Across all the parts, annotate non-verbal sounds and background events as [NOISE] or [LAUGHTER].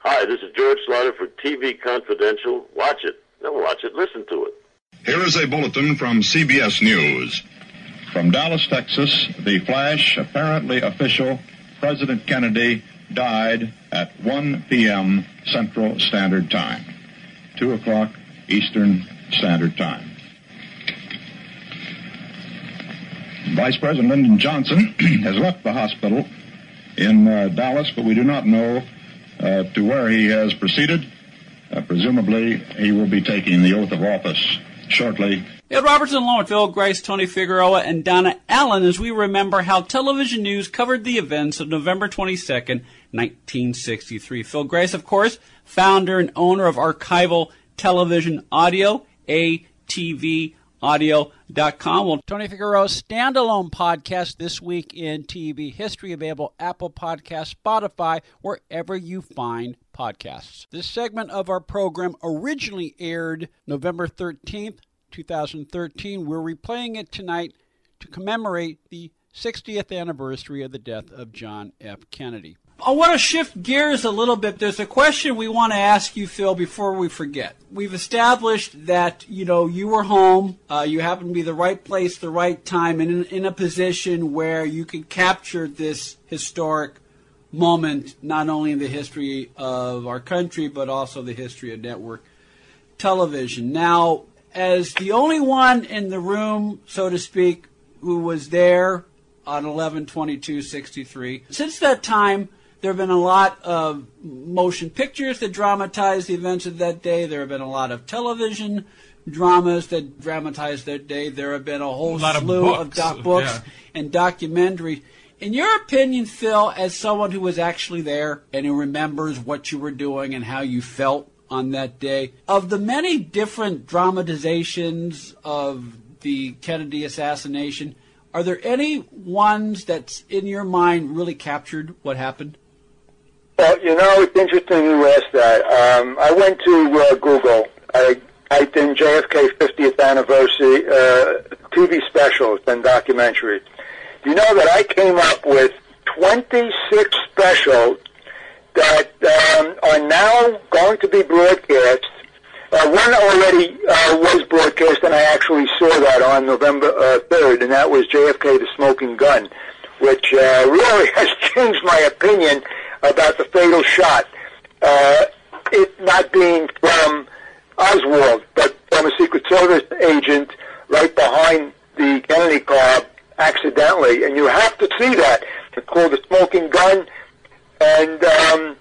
Hi, this is George Slaughter for TV Confidential. Watch it. Don't watch it, listen to it. Here is a bulletin from CBS News. From Dallas, Texas, the flash, apparently official, President Kennedy died at 1 p.m. Central Standard Time, 2 o'clock Eastern Standard Time. Vice President Lyndon Johnson [CLEARS THROAT] has left the hospital in uh, Dallas, but we do not know uh, to where he has proceeded. Uh, presumably, he will be taking the oath of office shortly. Ed Robertson, along with Phil Gries, Tony Figueroa, and Donna Allen, as we remember how television news covered the events of November 22nd, 1963. Phil Gries, of course, founder and owner of Archival Television Audio, ATV audio.com. Well, Tony Figueroa's standalone podcast this week in TV history available Apple Podcast, Spotify, wherever you find podcasts. This segment of our program originally aired November 13th, 2013. We're replaying it tonight to commemorate the 60th anniversary of the death of John F. Kennedy. I want to shift gears a little bit. There's a question we want to ask you, Phil, before we forget. We've established that you know you were home, uh, you happened to be the right place, the right time, and in, in a position where you could capture this historic moment, not only in the history of our country, but also the history of network television. Now, as the only one in the room, so to speak, who was there on 11 22 63, since that time, there have been a lot of motion pictures that dramatize the events of that day. There have been a lot of television dramas that dramatize that day. There have been a whole A of slew of, books, doc books yeah. and documentaries. In your opinion, Phil, as someone who was actually there and who remembers what you were doing and how you felt on that day, of the many different dramatizations of the Kennedy assassination, are there any ones that's in your mind really captured what happened? You know, it's interesting you asked that. Um, I went to uh, Google. I typed in JFK 50th anniversary uh, TV specials and documentaries. You know that I came up with 26 specials that um, are now going to be broadcast. Uh, one already uh, was broadcast, and I actually saw that on November uh, 3rd, and that was JFK the Smoking Gun, which uh, really [LAUGHS] has changed my opinion about the fatal shot. Uh, it not being from Oswald, but from a Secret Service agent right behind the Kennedy car accidentally. And you have to see that. It's called the smoking gun, and um,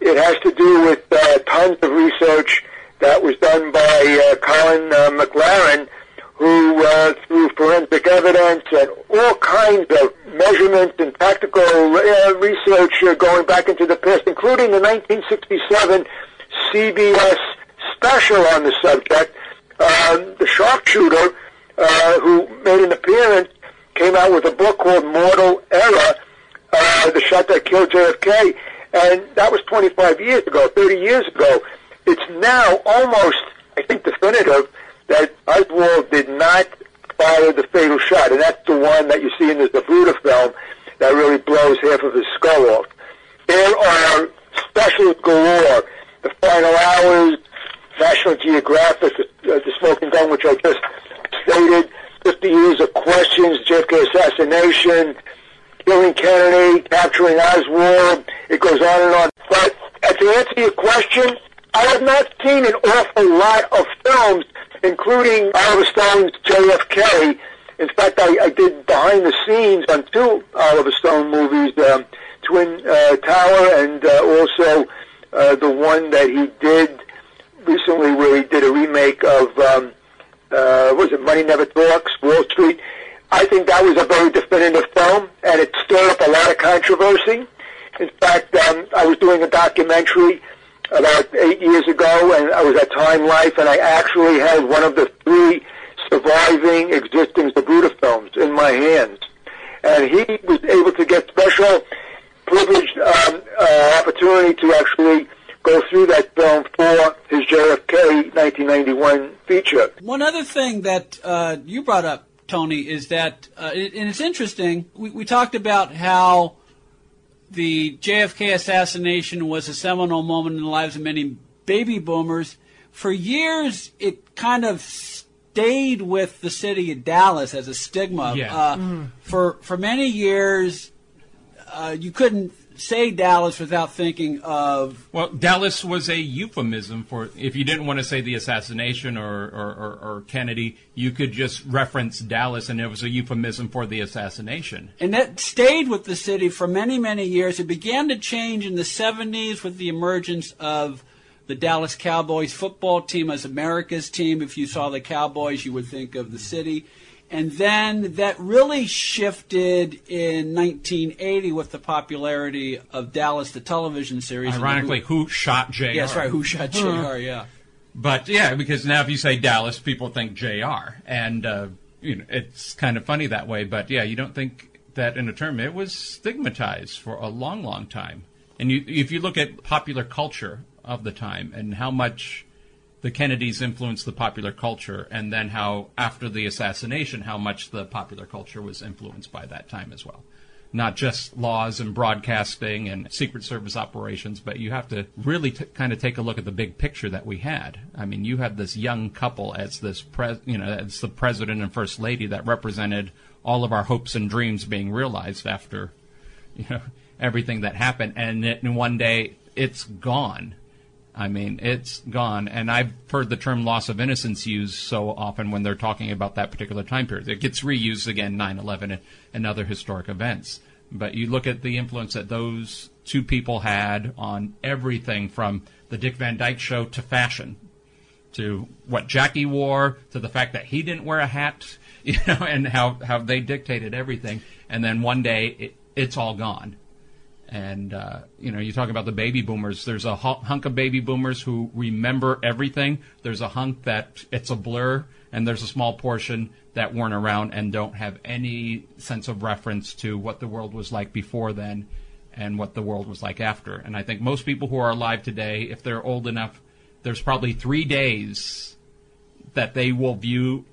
it has to do with uh, tons of research that was done by uh, Colin uh, McLaren, who, uh, through forensic evidence and all kinds of measurements and tactical uh, research uh, going back into the past, including the 1967 CBS special on the subject, um, the sharpshooter uh, who made an appearance came out with a book called Mortal Error, uh, the shot that killed JFK, and that was 25 years ago, 30 years ago. It's now almost, I think, definitive that Oswald did not fire the fatal shot, and that's the one that you see in the Zapruder film that really blows half of his skull off. There are specials galore, the final hours, National Geographic, the, uh, the smoking gun, which I just stated, 50 years of questions, JFK assassination, killing Kennedy, capturing Oswald, it goes on and on. But uh, to answer your question, I have not seen an awful lot of films, including Oliver Stone's JFK. In fact, I, I did behind the scenes on two Oliver Stone movies, um, Twin uh, Tower and uh, also uh, the one that he did recently where he did a remake of, um, uh, was it, Money Never Talks, Wall Street. I think that was a very definitive film, and it stirred up a lot of controversy. In fact, um, I was doing a documentary about eight years ago, and I was at Time Life, and I actually had one of the three surviving existing Zapruder films in my hands. And he was able to get special privileged um, uh, opportunity to actually go through that film for his JFK 1991 feature. One other thing that uh, you brought up, Tony, is that, uh, and it's interesting, we, we talked about how the JFK assassination was a seminal moment in the lives of many baby boomers. For years, it kind of stayed with the city of Dallas as a stigma. Yeah. Uh, For for many years, uh, you couldn't say Dallas without thinking of Well, Dallas was a euphemism for if you didn't want to say the assassination or, or, or, or Kennedy, you could just reference Dallas, and it was a euphemism for the assassination. And that stayed with the city for many, many years. It began to change in the 70s with the emergence of the Dallas Cowboys football team as America's team. If you saw the Cowboys, you would think of the city. And then that really shifted in 1980 with the popularity of Dallas, the television series. Ironically, who shot JR? Yes, right. Who shot JR, yeah. But yeah, because now if you say Dallas, people think JR And uh, you know, it's kind of funny that way. But yeah, you don't think that in a term. It was stigmatized for a long, long time. And you, if you look at popular culture of the time and how much the Kennedys influenced the popular culture, and then how after the assassination, how much the popular culture was influenced by that time as well. Not just laws and broadcasting and Secret Service operations, but you have to really t- kind of take a look at the big picture that we had. I mean, you had this young couple as this, pres- you know, as the president and first lady that represented all of our hopes and dreams being realized after, you know, everything that happened, and in one day it's gone. I mean, it's gone. And I've heard the term loss of innocence used so often when they're talking about that particular time period. It gets reused again, 9 11 and, and other historic events. But you look at the influence that those two people had on everything from the Dick Van Dyke show to fashion, to what Jackie wore, to the fact that he didn't wear a hat, [LAUGHS] you know, and how, how they dictated everything. And then one day it, it's all gone. And uh, you know, you talk about the baby boomers. There's a hunk of baby boomers who remember everything. There's a hunk that it's a blur, and there's a small portion that weren't around and don't have any sense of reference to what the world was like before then, and what the world was like after. And I think most people who are alive today, if they're old enough, there's probably three days that they will view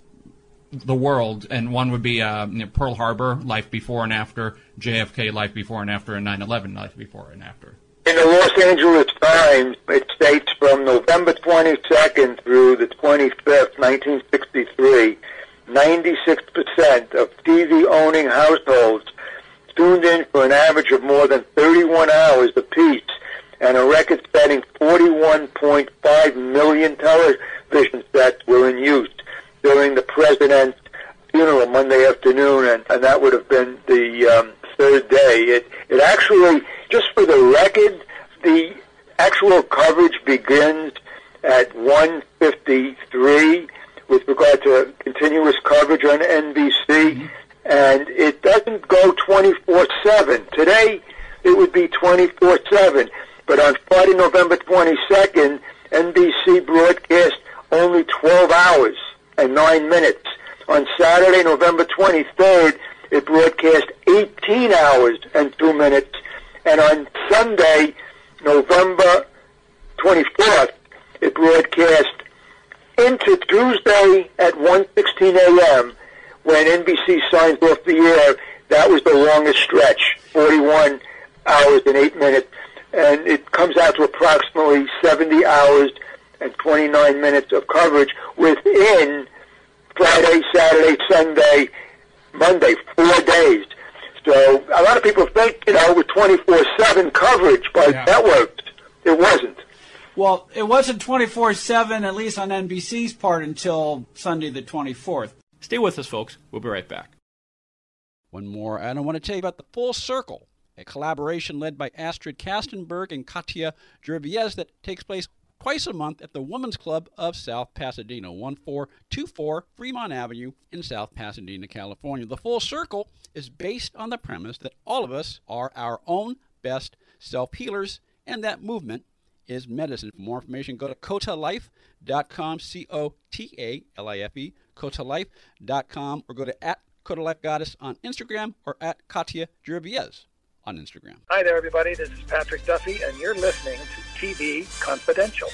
the world, and one would be uh, you know, Pearl Harbor, life before and after, JFK, life before and after, and 9/11, life before and after. In the Los Angeles Times, it states from November 22nd through the 25th, 1963, 96% of TV-owning households tuned in for an average of more than 31 hours apiece, and a record-setting 41.5 million television sets were in use during the president's funeral Monday afternoon, and, and that would have been the um, third day. It, it actually, just for the record, the actual coverage begins at 1:53 with regard to continuous coverage on NBC, and it doesn't go 24/7. Today, it would be 24/7, but on Friday, November 22nd, NBC broadcast only 12 hours and 9 minutes. On Saturday, November 23rd, it broadcast 18 hours and 2 minutes. And on Sunday, November 24th, it broadcast into Tuesday at 1.16 a.m. when NBC signs off the air. That was the longest stretch, 41 hours and 8 minutes. And it comes out to approximately 70 hours and 29 minutes of coverage within Friday, Saturday, Sunday, Monday, four days. So a lot of people think, you know, with 24-7 coverage by Yeah. networks, it wasn't. Well, it wasn't 24 7, at least on NBC's part, until Sunday the 24th. Stay with us, folks. We'll be right back. One more, and I want to tell you about the Full Circle, a collaboration led by Astrid Kastenberg and Katya Gerviez that takes place twice a month at the Women's Club of South Pasadena, 1424 Fremont Avenue in South Pasadena, California. The Full Circle is based on the premise that all of us are our own best self healers, and that movement is medicine. For more information, go to cotalife.com, C O T A L I F E, cotalife.com, or go to at Cotalife Goddess on Instagram or at Katya Gerviez on Instagram. Hi there, everybody. This is Patrick Duffy, and you're listening to TV Confidential.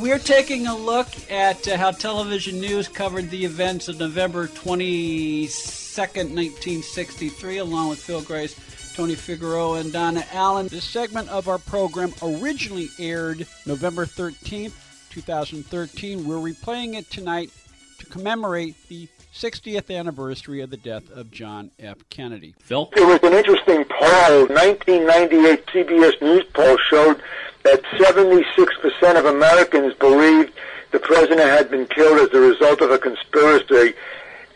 We are taking a look at uh, how television news covered the events of November 22nd, 1963, along with Phil Gries, Tony Figueroa, and Donna Allen. This segment of our program originally aired November 13th, 2013. We're replaying it tonight to commemorate the 60th anniversary of the death of John F. Kennedy. Phil? There was an interesting poll. 1998 CBS News poll showed that 76% of Americans believed the president had been killed as a result of a conspiracy.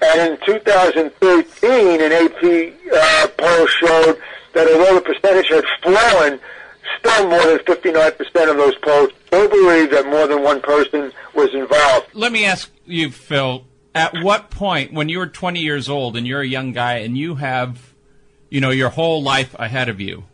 And in 2013, an AP uh, poll showed that although the percentage had fallen, more than 59% of those polls still believe that more than one person was involved. Let me ask you, Phil, at what point, when you were 20 years old and you're a young guy and you have, you know, your whole life ahead of you,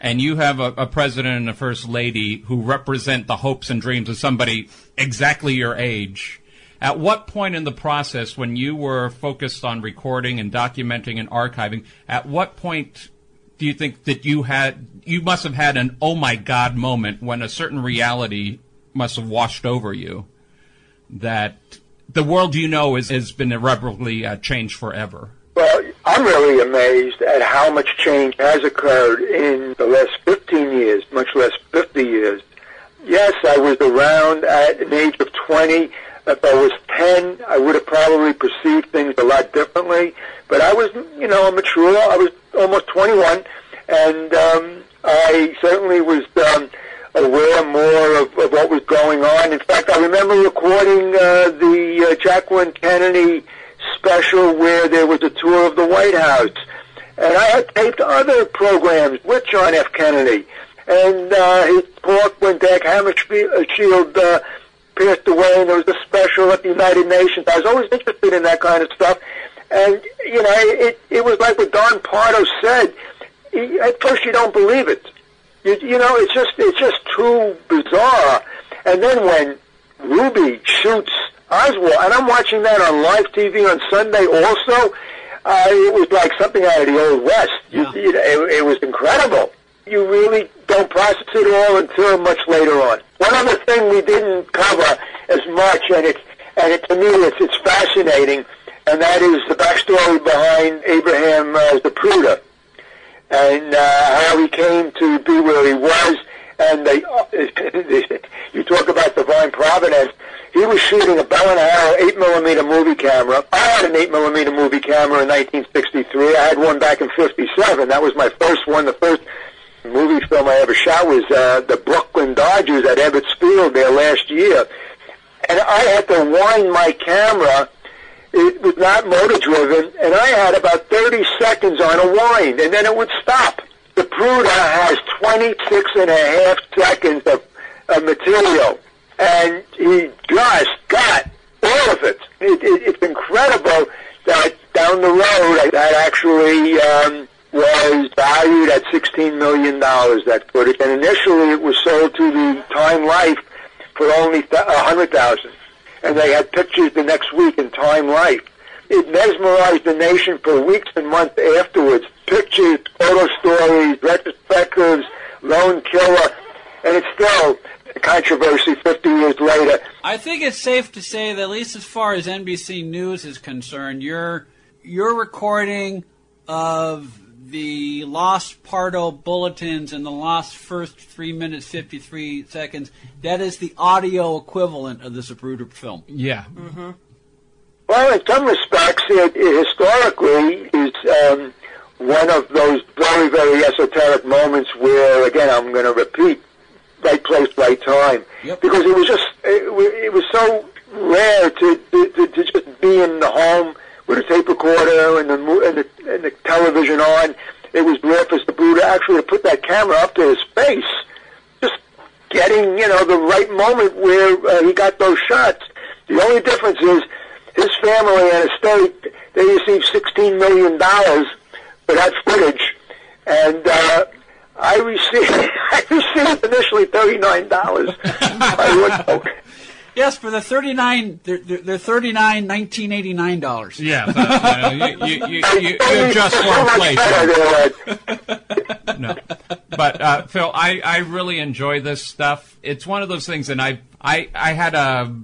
and you have a, a president and a first lady who represent the hopes and dreams of somebody exactly your age, at what point in the process, when you were focused on recording and documenting and archiving, at what point do you think that you had, you must have had an oh my God moment when a certain reality must have washed over you that the world you know is, has been irreparably uh, changed forever? Well, I'm really amazed at how much change has occurred in the last 15 years, much less 50 years. Yes, I was around at an age of 20. If I was 10, I would have probably perceived things a lot differently. But I was, you know, mature. I was almost 21, and um, I certainly was um, aware more of, of what was going on. In fact, I remember recording uh, the uh, Jacqueline Kennedy special where there was a tour of the White House. And I had taped other programs with John F. Kennedy. And uh, his talk when Dag Hammarskjöld uh, passed away, and there was a special at the United Nations. I was always interested in that kind of stuff. And, you know, it, it was like what Don Pardo said. He, at first you don't believe it. You, you know, it's just, it's just too bizarre. And then when Ruby shoots Oswald, and I'm watching that on live TV on Sunday also. Uh, it was like something out of the old west. Yeah. You, you know, it, it was incredible. You really process it all until much later on. One other thing we didn't cover as much, and it's and it, to me it's it's fascinating, and that is the backstory behind Abraham uh, Zapruder, and uh, how he came to be where he was. And they, [LAUGHS] you talk about divine providence. He was shooting a Bell and Howell eight millimeter movie camera. I had an eight millimeter movie camera in 1963. I had one back in '57. That was my first one. The first movie I ever shot was uh, the Brooklyn Dodgers at Ebbets Field there last year, and I had to wind my camera. It was not motor driven, and I had about 30 seconds on a wind, and then it would stop. Zapruder has 26 and a half seconds of, of material and he just got all of it. it, it it's incredible that down the road that actually um, was valued at $16 million, that footage. And initially it was sold to the Time Life for only th- 100000 And they had pictures the next week in Time Life. It mesmerized the nation for weeks and months afterwards. Pictures, photo stories, retrospectives, Lone Killer, and it's still a controversy 50 years later. I think it's safe to say that at least as far as NBC News is concerned, your your recording of the lost Pardo bulletins and the lost first three minutes fifty three seconds that is the audio equivalent of the Zapruder film. Yeah. Well, in some respects, it, it historically is um, one of those very, very esoteric moments where, again, I'm going to repeat, right place, right time. Yep. Because it was just, it, it was so rare to, to, to, to just be in the home with a tape recorder and the, and the, and the television on. It was rare for actually to put that camera up to his face. Just getting, you know, the right moment where uh, he got those shots. The only difference is his family and estate, they received $16 million for that footage. And, uh, I received, [LAUGHS] I received initially $39. [LAUGHS] I Yes, for the thirty nine, they're, they're they're thirty nine nineteen eighty nine dollars. Yeah, but, you, know, you, you, you, you, you adjust so for inflation. uh, No, but uh, Phil, I, I really enjoy this stuff. It's one of those things, and I've I I had a,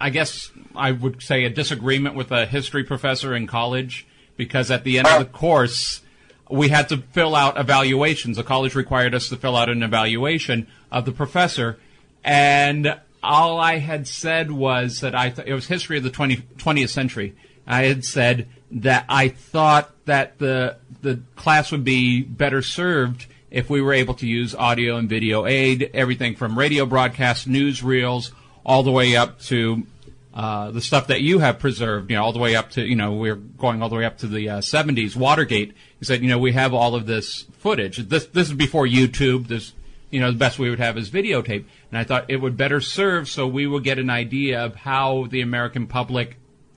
I guess I would say a disagreement with a history professor in college because at the end of the course we had to fill out evaluations. The college required us to fill out an evaluation of the professor, and all I had said was that I th- it was history of the 20, 20th century. I had said that I thought that the the class would be better served if we were able to use audio and video aid, everything from radio broadcasts, newsreels, all the way up to uh, the stuff that you have preserved, you know, all the way up to, you know, we're going all the way up to the uh, 70s, Watergate. He said, you know, we have all of this footage. This this is before YouTube. This, you know, the best we would have is videotape. And I thought it would better serve so we would get an idea of how the American public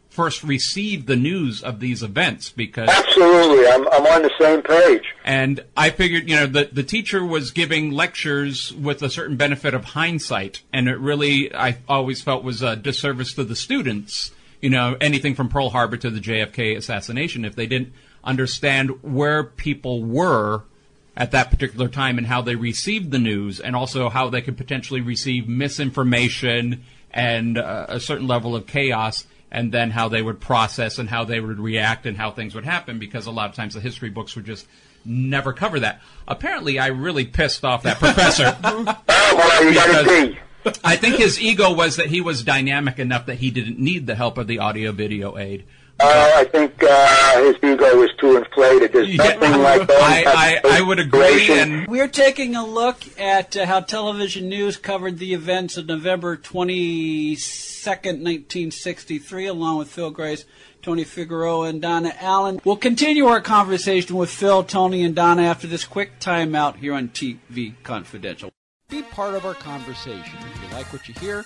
first received the news of these events because Absolutely, I'm, I'm on the same page. and I figured, you know, the the teacher was giving lectures with a certain benefit of hindsight, and it really, I always felt was a disservice to the students. You know, anything from Pearl Harbor to the JFK assassination, if they didn't understand where people were at that particular time and how they received the news, and also how they could potentially receive misinformation and uh, a certain level of chaos, and then how they would process and how they would react and how things would happen, because a lot of times the history books would just never cover that. Apparently, I really pissed off that professor. [LAUGHS] Well, you got to Because- I think his ego was that he was dynamic enough that he didn't need the help of the audio video aid. Uh, I think uh, his ego was too inflated. There's nothing like [LAUGHS] that. I, I, I would agree, and We're taking a look at uh, how television news covered the events of November 22nd, 1963, along with Phil Gries, Tony Figueroa, and Donna Allen. We'll continue our conversation with Phil, Tony, and Donna after this quick timeout here on TV Confidential. Be part of our conversation. If you like what you hear,